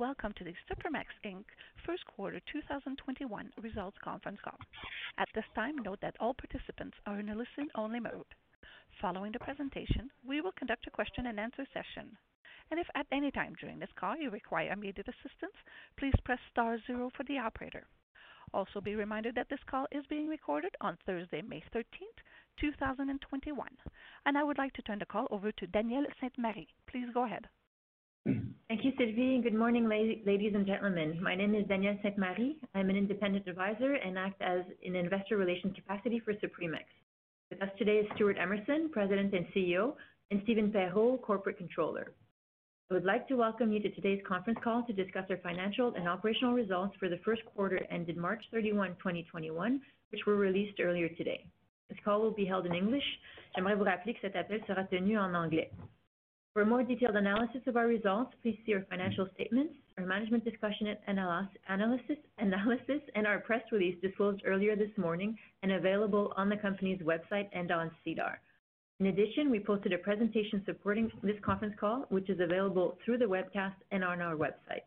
Welcome to the Supremex Inc. First Quarter 2021 Results Conference Call. At this time, note that all participants are in a listen-only mode. Following the presentation, we will conduct a question-and-answer session. And if at any time during this call you require immediate assistance, please press star zero for the operator. Also, be reminded that this call is being recorded on Thursday, May 13th, 2021. And I would like to turn the call over to Danielle Sainte-Marie. Please go ahead. Thank you, Sylvie. Good morning, ladies and gentlemen. My name is Danielle Sainte-Marie. I'm an independent advisor and act as an investor relations capacity for Supremex. With us today is Stewart Emerson, President and CEO, and Stephen Perreault, Corporate Controller. I would like to welcome you to today's conference call to discuss our financial and operational results for the first quarter ended March 31, 2021, which were released earlier today. This call will be held in English. J'aimerais vous rappeler que cet appel sera tenu en anglais. For a more detailed analysis of our results, please see our financial statements, our management discussion and analysis, and our press release disclosed earlier this morning and available on the company's website and on SEDAR. In addition, we posted a presentation supporting this conference call, which is available through the webcast and on our website.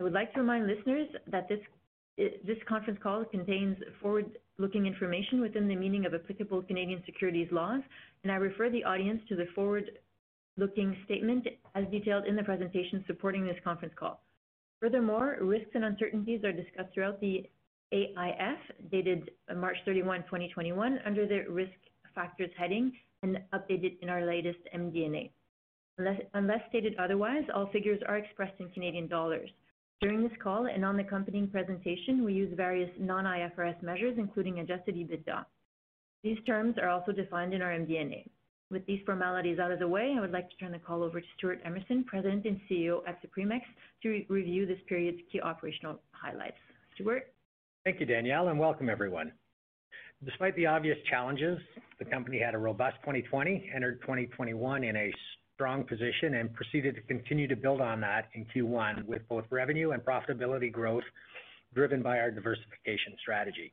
I would like to remind listeners that this conference call contains forward-looking information within the meaning of applicable Canadian securities laws, and I refer the audience to the forward-looking statement as detailed in the presentation supporting this conference call. Furthermore, risks and uncertainties are discussed throughout the AIF, dated March 31, 2021, under the Risk Factors heading and updated in our latest MD&A. Unless stated otherwise, all figures are expressed in Canadian dollars. During this call and on the accompanying presentation, we use various non-IFRS measures, including adjusted EBITDA. These terms are also defined in our MD&A. With these formalities out of the way, I would like to turn the call over to Stewart Emerson, President and CEO at Supremex, to review this period's key operational highlights. Stewart? Thank you, Danielle, and welcome everyone. Despite the obvious challenges, the company had a robust 2020, entered 2021 in a strong position, and proceeded to continue to build on that in Q1 with both revenue and profitability growth driven by our diversification strategy.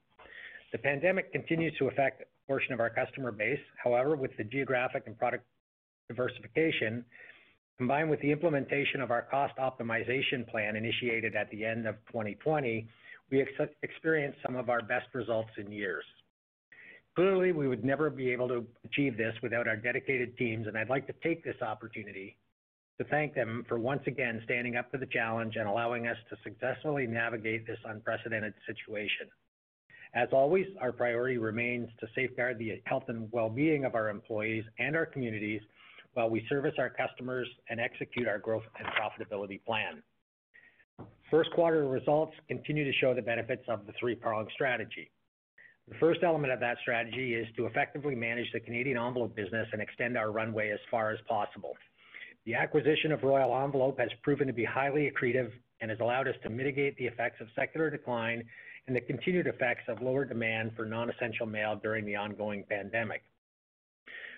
The pandemic continues to affect portion of our customer base. However, with the geographic and product diversification, combined with the implementation of our cost optimization plan initiated at the end of 2020, we experienced some of our best results in years. Clearly, we would never be able to achieve this without our dedicated teams, and I'd like to take this opportunity to thank them for once again standing up to the challenge and allowing us to successfully navigate this unprecedented situation. As always, our priority remains to safeguard the health and well-being of our employees and our communities while we service our customers and execute our growth and profitability plan. First quarter results continue to show the benefits of the three-pronged strategy. The first element of that strategy is to effectively manage the Canadian envelope business and extend our runway as far as possible. The acquisition of Royal Envelope has proven to be highly accretive and has allowed us to mitigate the effects of secular decline and the continued effects of lower demand for non-essential mail during the ongoing pandemic.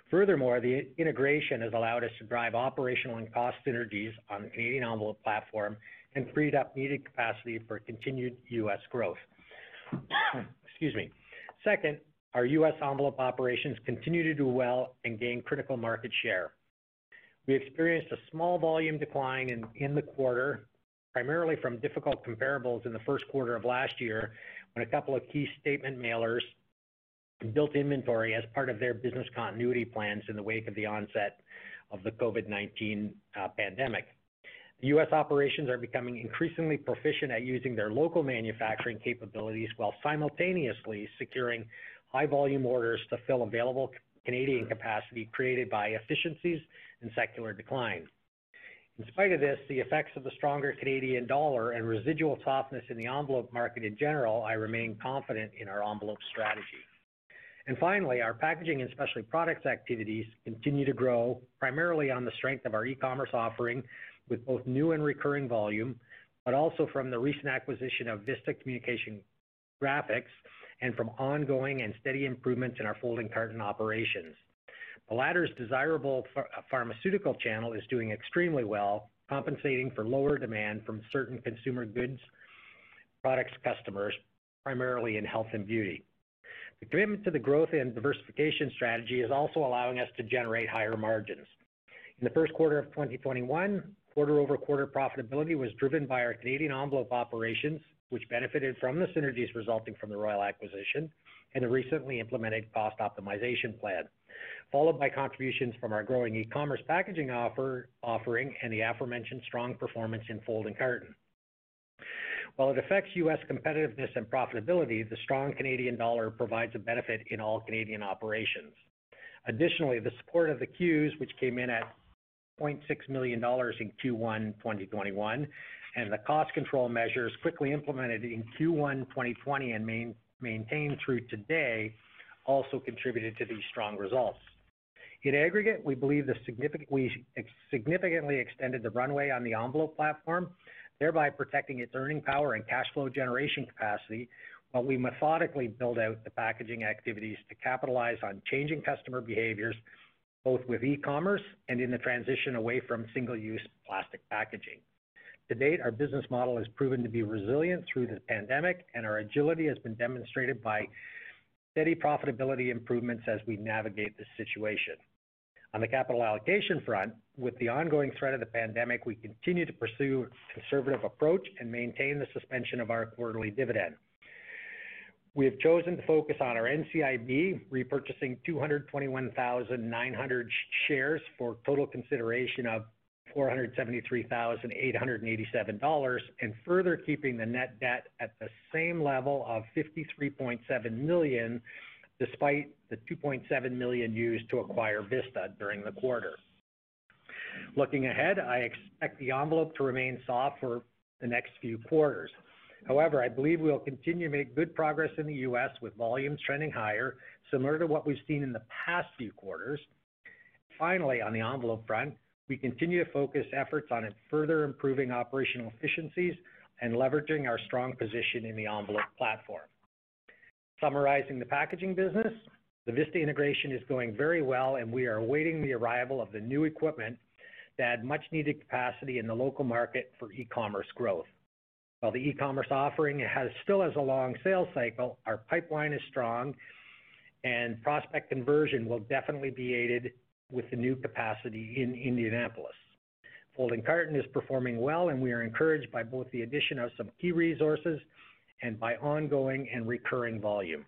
Furthermore, the integration has allowed us to drive operational and cost synergies on the Canadian envelope platform and freed up needed capacity for continued U.S. growth. Excuse me. Second, our U.S. envelope operations continue to do well and gain critical market share. We experienced a small volume decline in the quarter, primarily from difficult comparables in the first quarter of last year, when a couple of key statement mailers built inventory as part of their business continuity plans in the wake of the onset of the COVID-19 uh, pandemic. The U.S. operations are becoming increasingly proficient at using their local manufacturing capabilities while simultaneously securing high-volume orders to fill available Canadian capacity created by efficiencies and secular decline. In spite of this, the effects of the stronger Canadian dollar and residual softness in the envelope market in general, I remain confident in our envelope strategy. And finally, our packaging and specialty products activities continue to grow, primarily on the strength of our e-commerce offering with both new and recurring volume, but also from the recent acquisition of Vista Communication Graphics and from ongoing and steady improvements in our folding carton operations. The latter's desirable uh, pharmaceutical channel is doing extremely well, compensating for lower demand from certain consumer goods products customers, primarily in health and beauty. The commitment to the growth and diversification strategy is also allowing us to generate higher margins. In the first quarter of 2021, quarter-over-quarter profitability was driven by our Canadian envelope operations, which benefited from the synergies resulting from the Royal acquisition and the recently implemented cost optimization plan, followed by contributions from our growing e-commerce packaging offering and the aforementioned strong performance in folding carton. While it affects U.S. competitiveness and profitability, the strong Canadian dollar provides a benefit in all Canadian operations. Additionally, the support of the CEWS, which came in at 0.6 million dollars in Q1 2021, and the cost control measures quickly implemented in Q1 2020 and maintained through today, also contributed to these strong results. In aggregate, we believe we significantly extended the runway on the envelope platform thereby protecting its earning power and cash flow generation capacity, while we methodically build out the packaging activities to capitalize on changing customer behaviors, both with e-commerce and in the transition away from single-use plastic packaging. To date, our business model has proven to be resilient through the pandemic, and our agility has been demonstrated by steady profitability improvements as we navigate this situation. On the capital allocation front, with the ongoing threat of the pandemic, we continue to pursue a conservative approach and maintain the suspension of our quarterly dividend. We have chosen to focus on our NCIB, repurchasing 221,900 shares for total consideration of $473,887, and further keeping the net debt at the same level of 53.7 million despite the 2.7 million used to acquire Vista during the quarter. Looking ahead, I expect the envelope to remain soft for the next few quarters. However, I believe we will continue to make good progress in the U.S. with volumes trending higher, similar to what we've seen in the past few quarters. Finally, on the envelope front, we continue to focus efforts on further improving operational efficiencies and leveraging our strong position in the envelope platform. Summarizing the packaging business, the Vista integration is going very well, and we are awaiting the arrival of the new equipment to add much-needed capacity in the local market for e-commerce growth. While the e-commerce offering still has a long sales cycle, our pipeline is strong, and prospect conversion will definitely be aided with the new capacity in Indianapolis. Folding carton is performing well, and we are encouraged by both the addition of some key resources and by ongoing and recurring volume.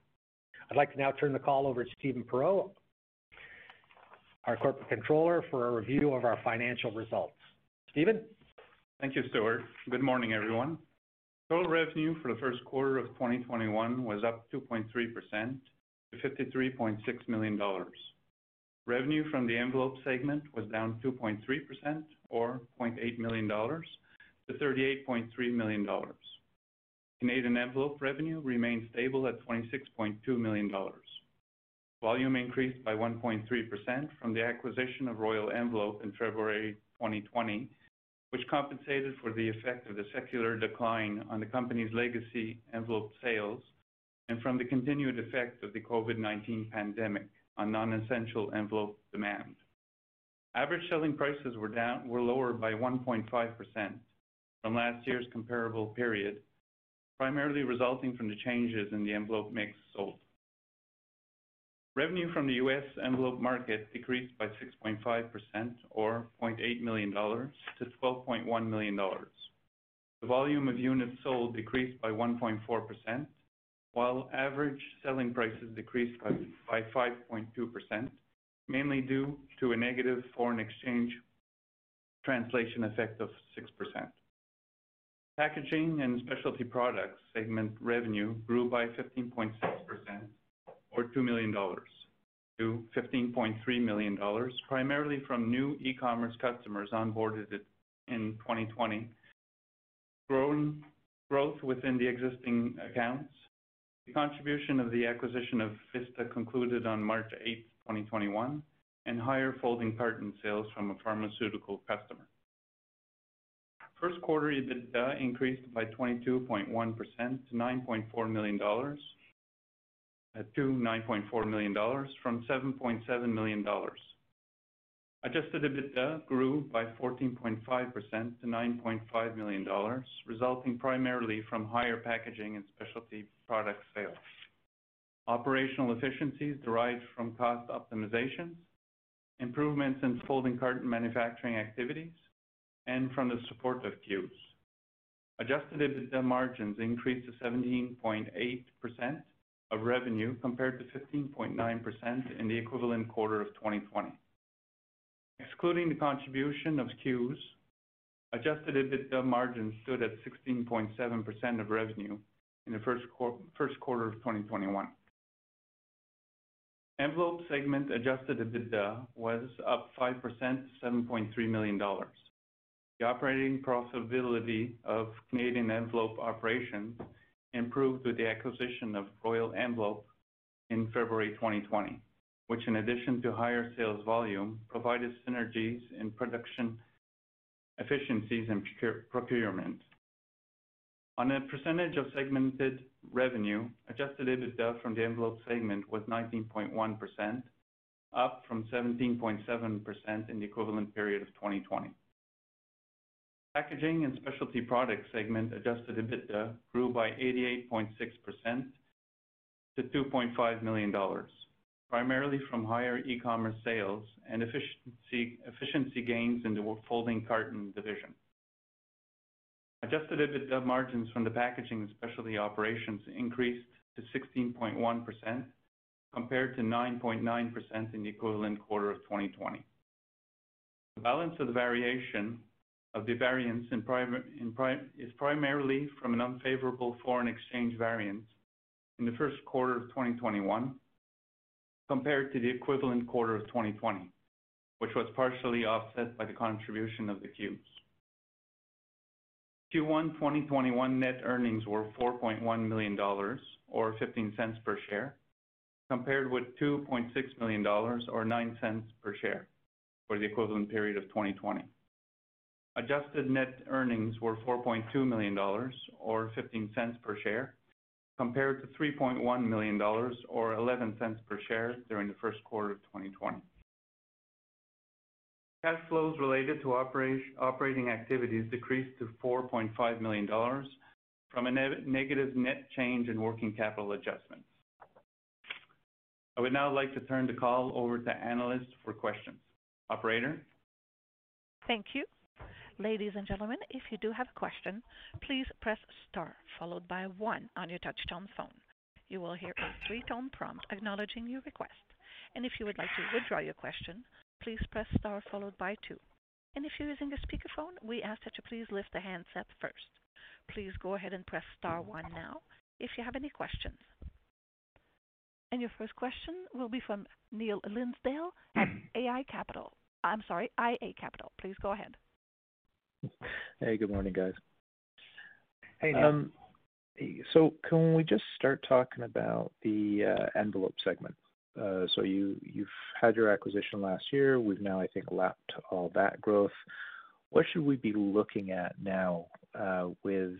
I'd like to now turn the call over to Stephen Perreault, our Corporate Controller, for a review of our financial results. Stephen? Thank you, Stewart. Good morning, everyone. Total revenue for the first quarter of 2021 was up 2.3% to $53.6 million. Revenue from the envelope segment was down 2.3%, or $0.8 million, to $38.3 million. Canadian envelope revenue remained stable at $26.2 million. Volume increased by 1.3% from the acquisition of Royal Envelope in February 2020, which compensated for the effect of the secular decline on the company's legacy envelope sales and from the continued effect of the COVID-19 pandemic on non-essential envelope demand. Average selling prices were lower by 1.5% from last year's comparable period, primarily resulting from the changes in the envelope mix sold. Revenue from the U.S. envelope market decreased by 6.5%, or $0.8 million, to $12.1 million. The volume of units sold decreased by 1.4%, while average selling prices decreased by 5.2%, mainly due to a negative foreign exchange translation effect of 6%. Packaging and specialty products segment revenue grew by 15.6%, or $2 million, to $15.3 million, primarily from new e-commerce customers onboarded in 2020, growth within the existing accounts, The contribution of the acquisition of Vista concluded on March 8, 2021, and higher folding carton sales from a pharmaceutical customer. First quarter EBITDA increased by 22.1% to $9.4 million uh, to $9.4 million from $7.7 million. Adjusted EBITDA grew by 14.5% to $9.5 million, resulting primarily from higher packaging and specialty product sales. Operational efficiencies derived from cost optimizations, improvements in folding carton manufacturing activities, and from the support of CEWS. Adjusted EBITDA margins increased to 17.8% of revenue, compared to 15.9% in the equivalent quarter of 2020. Excluding the contribution of CEWS, adjusted EBITDA margins stood at 16.7% of revenue in the first quarter of 2021. Envelope segment adjusted EBITDA was up 5% to $7.3 million. The operating profitability of Canadian envelope operations improved with the acquisition of Royal Envelope in February 2020, which in addition to higher sales volume, provided synergies in production efficiencies and procurement. On a percentage of segmented revenue, adjusted EBITDA from the envelope segment was 19.1%, up from 17.7% in the equivalent period of 2020. Packaging and Specialty Products segment adjusted EBITDA grew by 88.6% to $2.5 million, primarily from higher e-commerce sales and efficiency gains in the folding carton division. Adjusted EBITDA margins from the packaging and specialty operations increased to 16.1%, compared to 9.9% in the equivalent quarter of 2020. The balance of the variation of the variance is primarily from an unfavorable foreign exchange variance in the first quarter of 2021 compared to the equivalent quarter of 2020, which was partially offset by the contribution of the CEWS. Q1 2021 net earnings were $4.1 million, or $0.15 per share, compared with $2.6 million or $0.09 per share for the equivalent period of 2020. Adjusted net earnings were $4.2 million or $0.15 per share, compared to $3.1 million or $0.11 per share during the first quarter of 2020. Cash flows related to operating activities decreased to $4.5 million from a negative net change in working capital adjustments. I would now like to turn the call over to analysts for questions. Operator? Thank you. Ladies and gentlemen, if you do have a question, please press star followed by one on your touch-tone phone. You will hear a three-tone prompt acknowledging your request. And if you would like to withdraw your question, please press star followed by two. If you're using a speakerphone, we ask that you please lift the handset first. Please go ahead and press star one now if you have any questions. And your first question will be from Neil Linsdell at iA Capital. I'm sorry, iA Capital. Please go ahead. Hey, good morning, guys. Hey, Neil. Um, so, can we just start talking about the uh, envelope segment? Uh, so you've had your acquisition last year. We've now, I think, lapped all that growth. What should we be looking at now uh, with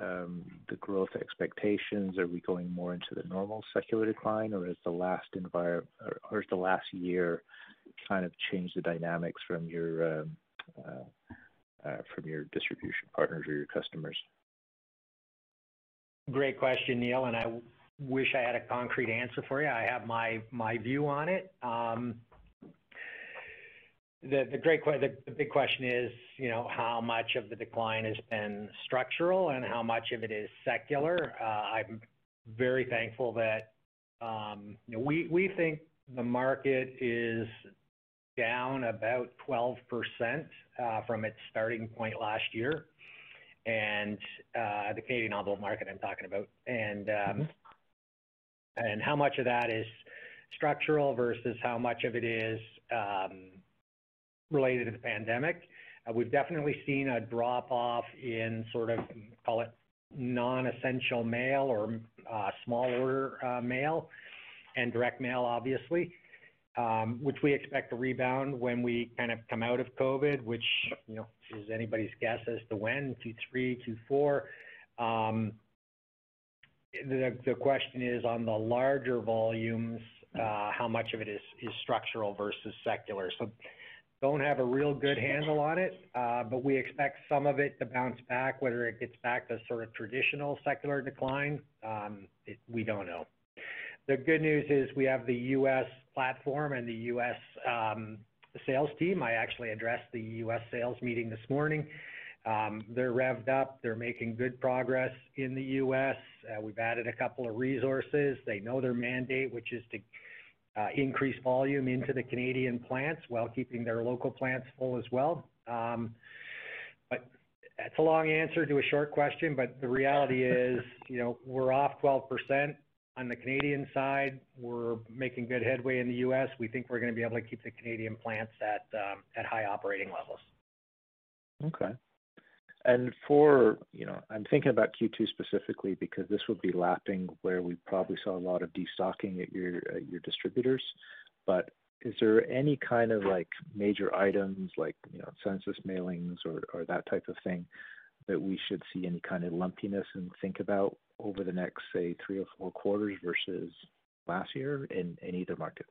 um, the growth expectations? Are we going more into the normal secular decline, or has the last year kind of changed the dynamics from your um, uh, from your distribution partners or your customers? Great question, Neil. I wish I had a concrete answer for you. I have my view on it. Um, the big question is, you know, how much of the decline has been structural and how much of it is secular? Uh, I'm very thankful that um, we think the market is down about 12% uh, from its starting point last year, and uh the Canadian envelope market I'm talking about. Um, mm-hmm. And how much of that is structural versus how much of it is um, related to the pandemic. Uh, we've definitely seen a drop-off in sort of, call it non-essential mail or uh, small order uh, mail and direct mail, obviously, um, which we expect to rebound when we kind of come out of COVID, which, you know, is anybody's guess as to when, Q3, Q4. The question is on the larger volumes, uh, how much of it is structural versus secular. So don't have a real good handle on it, uh, but we expect some of it to bounce back. Whether it gets back to sort of traditional secular decline, um, we don't know. The good news is we have the U.S. platform and the U.S. Um, sales team. I actually addressed the U.S. sales meeting this morning. Um, they're revved up. They're making good progress in the U.S. Uh, we've added a couple of resources. They know their mandate, which is to uh, increase volume into the Canadian plants while keeping their local plants full as well. Um but that's a long answer to a short question, but the reality is, you know, we're off 12% on the Canadian side. We're making good headway in the U.S. We think we're gonna be able to keep the Canadian plants at um, high operating levels. Okay. And for, you know, I'm thinking about Q2 specifically because this would be lapping where we probably saw a lot of destocking at your your distributors. But is there any kind of like major items like, you know, census mailings or or that type of thing that we should see any kind of lumpiness and think about over the next, say, three or four quarters versus last year in either market?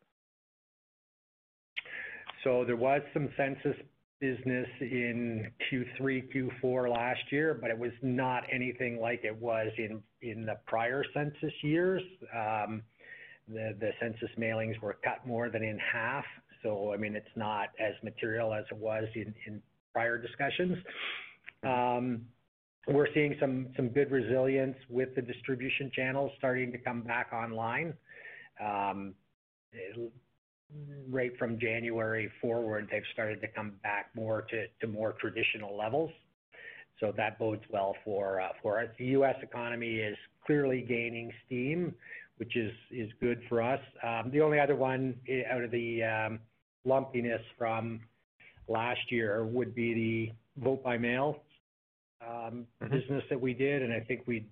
So there was some census business in Q3, Q4 last year, but it was not anything like it was in the prior census years. Um, the census mailings were cut more than in half. So I mean, it's not as material as it was in prior discussions. Um, we're seeing some good resilience with the distribution channels starting to come back online. Um, Right from January forward, they've started to come back more to more traditional levels. So that bodes well for uh, us. The U.S. economy is clearly gaining steam, which is good for us. Um, the only other one eh, out of the um, lumpiness from last year would be the vote by mail um, mm-hmm. business that we did, and I think we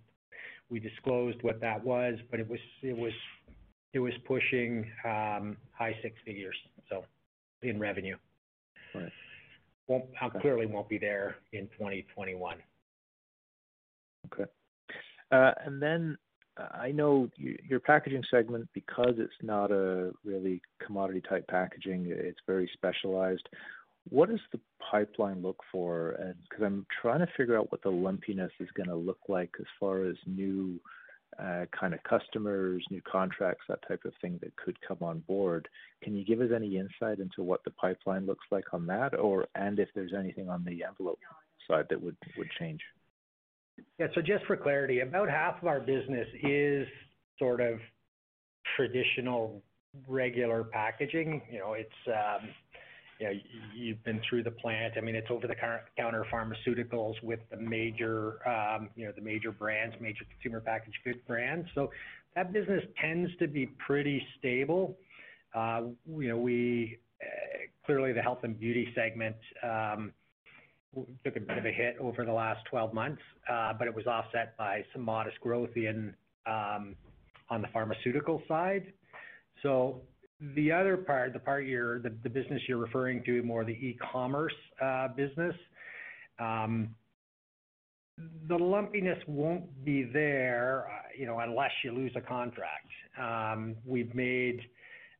disclosed what that was, but it was pushing um, high six figures, so in revenue. Right. Clearly won't be there in 2021. Okay. Uh, and then, uh, I know your packaging segment, because it's not a really commodity type packaging, it's very specialized. What does the pipeline look for? And because I'm trying to figure out what the lumpiness is gonna look like as far as new Uh, kind of customers, new contracts, that type of thing that could come on board. Can you give us any insight into what the pipeline looks like on that or and if there's anything on the envelope side that would change? Yeah. So just for clarity, about half of our business is sort of traditional, regular packaging. You know, it's, um, you know, you've been through the plant. I mean, it's over-the-counter pharmaceuticals with the major, um, you know, the major brands, major consumer packaged goods brands. So that business tends to be pretty stable. Uh, you know, we uh, clearly the health and beauty segment um, took a bit of a hit over the last 12 months, uh, but it was offset by some modest growth in um, on the pharmaceutical side. The other part, the part you're, the, business you're referring to, more the e-commerce uh, business, um, the lumpiness won't be there, uh, you know, unless you lose a contract. Um, we've made,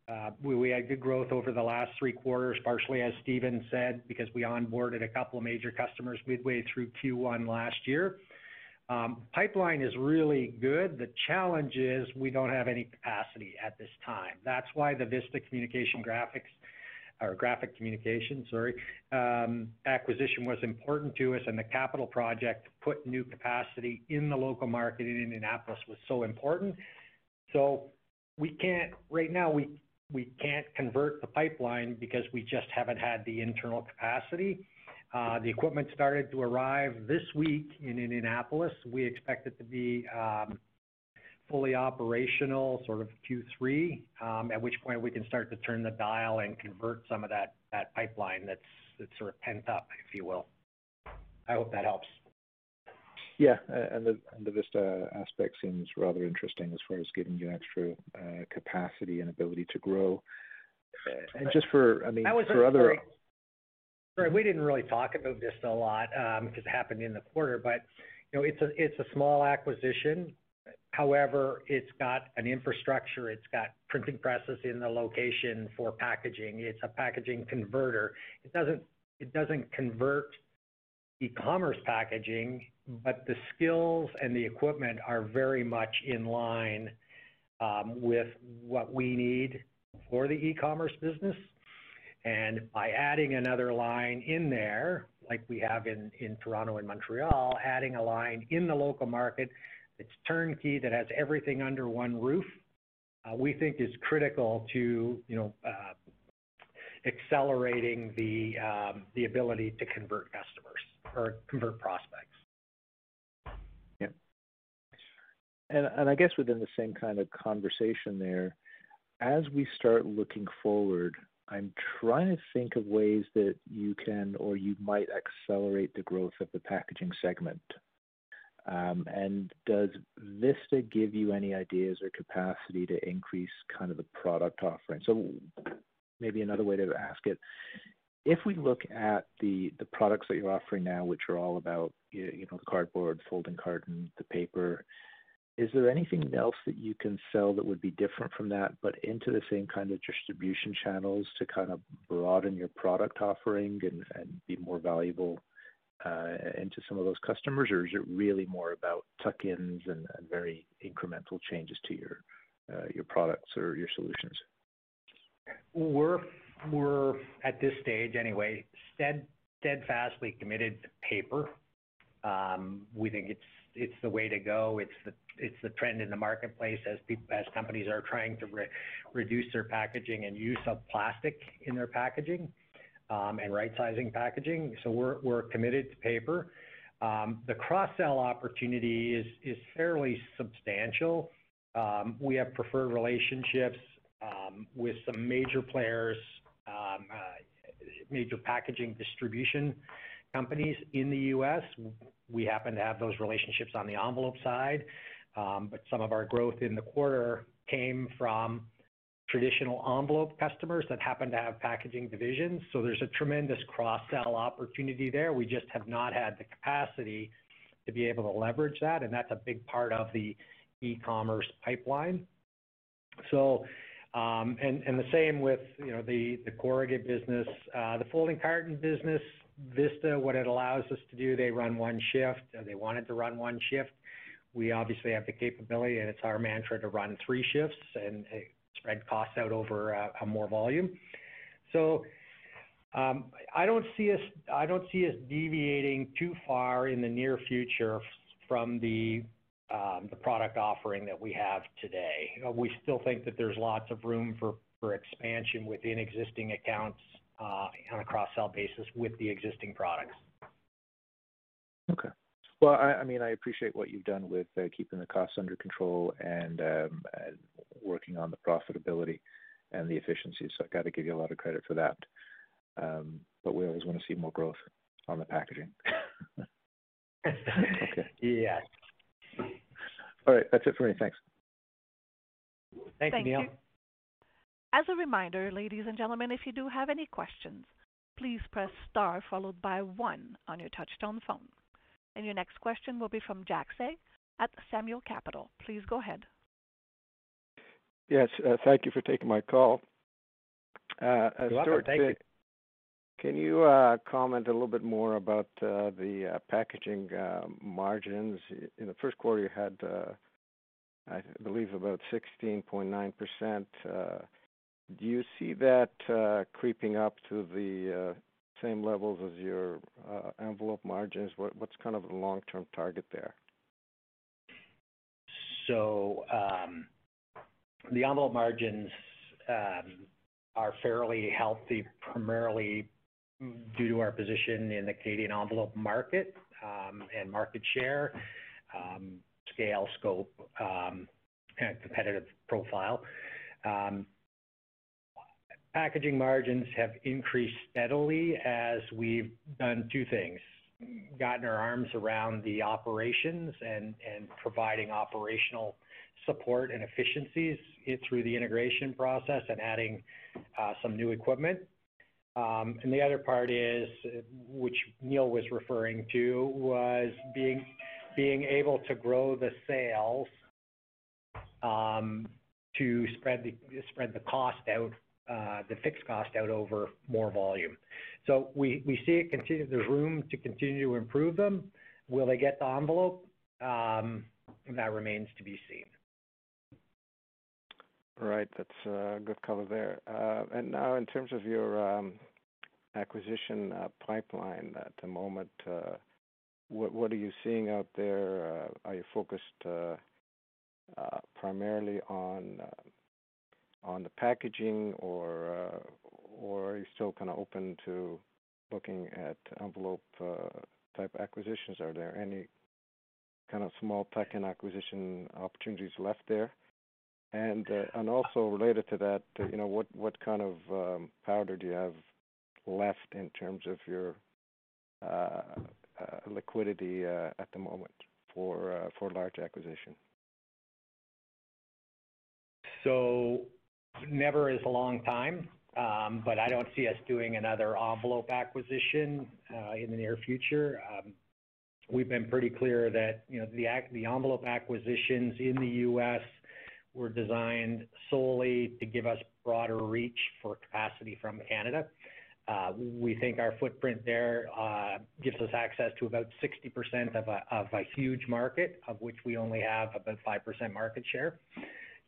uh, we had good growth over the last three quarters, partially, as Stephen said, because we onboarded a couple of major customers midway through Q1 last year. Um, pipeline is really good. The challenge is we don't have any capacity at this time. That's why the Vista Communication Graphics or Graphic Communications, sorry, um, acquisition was important to us, and the capital project to put new capacity in the local market in Indianapolis was so important. So we can't right now, we can't convert the pipeline because we just haven't had the internal capacity. Uh, the equipment started to arrive this week in Indianapolis. We expect it to be um, fully operational sort of Q3, um, at which point we can start to turn the dial and convert some of that pipeline that's sort of pent up, if you will. I hope that helps. Yeah, and the and the Vista aspect seems rather interesting as far as giving you extra uh, capacity and ability to grow. Uh, and just for, I mean, for other. Sorry, we didn't really talk about Vista a lot because um, it happened in the quarter, but you know, it's a small acquisition. However, it's got an infrastructure, it's got printing presses in the location for packaging. It's a packaging converter. It doesn't it doesn't convert e-commerce packaging, but the skills and the equipment are very much in line um, with what we need for the e-commerce business. And by adding another line in there, like we have in, in Toronto and Montreal, adding a line in the local market that's turnkey, that has everything under one roof, uh, we think is critical to, you know, uh, accelerating the, um, the ability to convert customers or convert prospects. Yeah. And, and I guess within the same kind of conversation there, as we start looking forward, I'm trying to think of ways that you can or you might accelerate the growth of the packaging segment. Um, and does Vista give you any ideas or capacity to increase kind of the product offering? So maybe another way to ask it, if we look at the the products that you're offering now, which are all about you know the cardboard, folding carton, the paper, is there anything else that you can sell that would be different from that, but into the same kind of distribution channels to kind of broaden your product offering and, be more valuable uh, into some of those customers, or is it really more about tuck-ins and, very incremental changes to your uh, your products or your solutions? We're at this stage anyway, stead, steadfastly committed to paper. Um, we think it's it's the way to go. It's the it's the trend in the marketplace as companies are trying to re- reduce their packaging and use of plastic in their packaging um, and right sizing packaging. So we're committed to paper. Um, the cross sell opportunity is fairly substantial. Um, we have preferred relationships with some major players uh, major packaging distribution companies in the U.S. We happen to have those relationships on the envelope side, but some of our growth in the quarter came from traditional envelope customers that happen to have packaging divisions. So there's a tremendous cross-sell opportunity there. We just have not had the capacity to be able to leverage that, and that's a big part of the e-commerce pipeline. So um, and the same with, you know, the corrugate business. Uh, the folding carton business, Vista, what it allows us to do, they run one shift. They wanted to run one shift. We obviously have the capability, and it's our mantra to run three shifts and uh, spread costs out over a more volume. So, um, I don't see us deviating too far in the near future from the um, the product offering that we have today. Uh, we still think that there's lots of room for expansion within existing accounts uh, on a cross-sell basis with the existing products. Okay. Well, I I mean, I appreciate what you've done with uh, keeping the costs under control and um, working on the profitability and the efficiency. So I got to give you a lot of credit for that. Um, but we always want to see more growth on the packaging. Okay. Yeah. All right. That's it for me. Thanks. Thank you, Neil. As a reminder, ladies and gentlemen, if you do have any questions, please press star followed by one on your touchtone phone. And Your next question will be from Jack Say at Samuel Capital. Please go ahead. Yes, uh, thank you for taking my call. Uh, Stewart, thank you. Can you uh, comment a little bit more about uh, the uh, packaging margins? In the first quarter, you had, I believe, about 16.9%. Do you see that creeping up to the same levels as your envelope margins? What's kind of the long-term target there? So, um, the envelope margins um, are fairly healthy, primarily due to our position in the Canadian envelope market, um, and market share, scale, scope, and competitive profile. Packaging margins have increased steadily as we've done two things. gotten our arms around the operations and providing operational support and efficiencies through the integration process and adding uh, some new equipment. Um, and the other part is, which Neil was referring to, was being able to grow the sales um, to spread the cost out, Uh, the fixed cost out over more volume. So we see it continue. There's room to continue to improve them. Will they get the envelope? Um, that remains to be seen. Right. That's a good cover there. Uh, and now in terms of your um, acquisition pipeline at the moment, what are you seeing out there? Are you focused primarily on the packaging, uh, or are you still kind of open to looking at envelope uh, type acquisitions? Are there any kind of small tuck-in acquisition opportunities left there? And uh, also related to that, you know, what kind of um, powder do you have left in terms of your liquidity at the moment for large acquisition? Never is a long time, um, but I don't see us doing another envelope acquisition uh, in the near future. Um, we've been pretty clear that, you know, the envelope acquisitions in the U.S. were designed solely to give us broader reach for capacity from Canada. Uh, we think our footprint there uh, gives us access to about 60% of a huge market, of which we only have about 5% market share.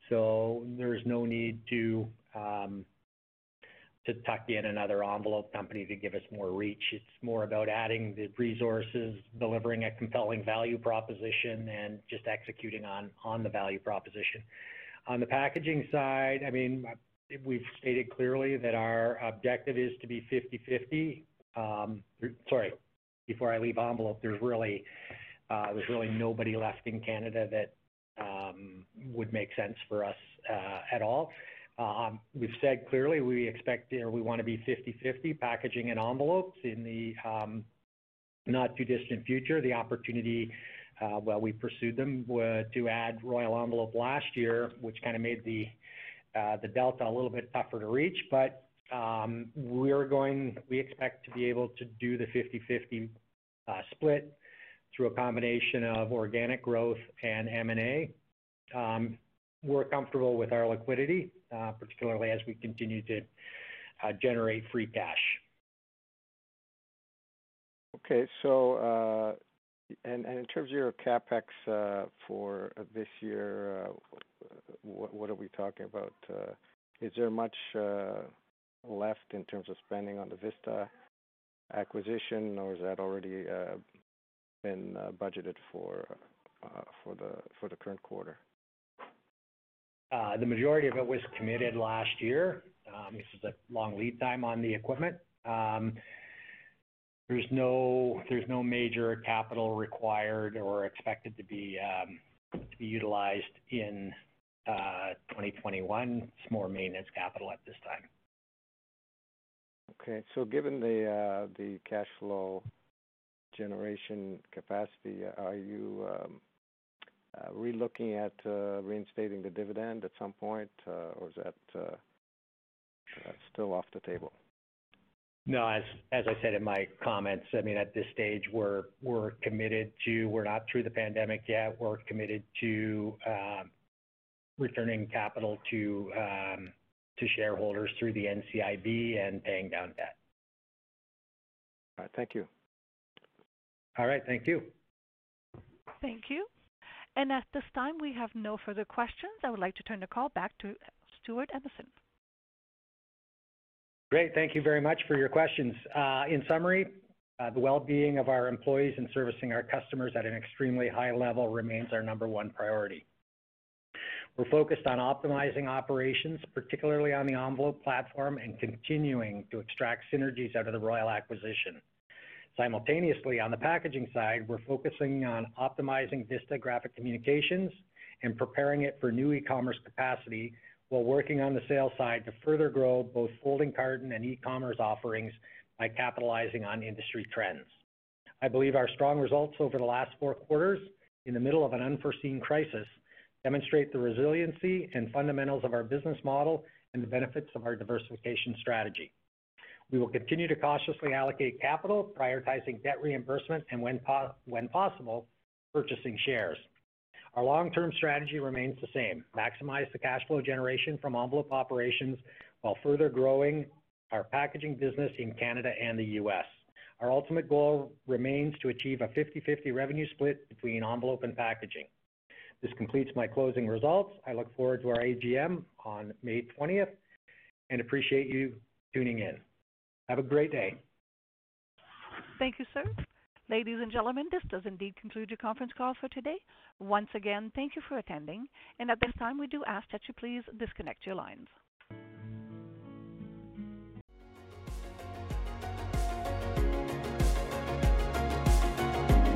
So there's no need um, to tuck in another envelope company to give us more reach. It's more about adding the resources, delivering a compelling value proposition, and just executing on the value proposition. On the packaging side, I mean, we've stated clearly that our objective is to be 50/50. Um, sorry, before I leave envelope, there's really uh, nobody left in Canada that Um, would make sense for us uh, at all. Uh, um, we've said clearly we expect or we want to be 50/50 packaging and envelopes in the um, not too distant future. The opportunity, uh, well, we pursued them to add Royal Envelope last year, which kind of made the delta a little bit tougher to reach. But we expect to be able to do the 50/50 split through a combination of organic growth and M&A. Um, we're comfortable with our liquidity, uh, particularly as we continue to uh, generate free cash. Okay. So, uh, and in terms of your CapEx for this year, what are we talking about? Is there much left in terms of spending on the Vista acquisition, or is that already been uh, budgeted uh, for the current quarter? Uh, the majority of it was committed last year. Um, this is a long lead time on the equipment. Um, there's no major capital required or expected to be um, utilized in 2021. It's more maintenance capital at this time. Okay. So given the cash flow generation capacity, are you um, uh, relooking at uh, reinstating the dividend at some point, uh, or is that still off the table? No, as I said in my comments, I mean, at this stage, we're committed to. We're not through the pandemic yet. We're committed to um, returning capital um, to shareholders through the NCIB and paying down debt. All right. Thank you. All right. Thank you. Thank you. And at this time, we have no further questions. I would like to turn the call back to Stewart Emerson. Great. Thank you very much for your questions. Uh, in summary, uh, the well-being of our employees and servicing our customers at an extremely high level remains our number one priority. We're focused on optimizing operations, particularly on the envelope platform, and continuing to extract synergies out of the Royal acquisition. Simultaneously, on the packaging side, we're focusing on optimizing Vista Graphic Communications and preparing it for new e-commerce capacity while working on the sales side to further grow both folding carton and e-commerce offerings by capitalizing on industry trends. I believe our strong results over the last four quarters, in the middle of an unforeseen crisis, demonstrate the resiliency and fundamentals of our business model and the benefits of our diversification strategy. We will continue to cautiously allocate capital, prioritizing debt reimbursement, and when possible, purchasing shares. Our long-term strategy remains the same: maximize the cash flow generation from envelope operations while further growing our packaging business in Canada and the U.S. Our ultimate goal remains to achieve a 50/50 revenue split between envelope and packaging. This completes my closing results. I look forward to our AGM on May 20th and appreciate you tuning in. Have a great day. Thank you, sir. Ladies and gentlemen, this does indeed conclude your conference call for today. Once again, thank you for attending, and at this time, we do ask that you please disconnect your lines.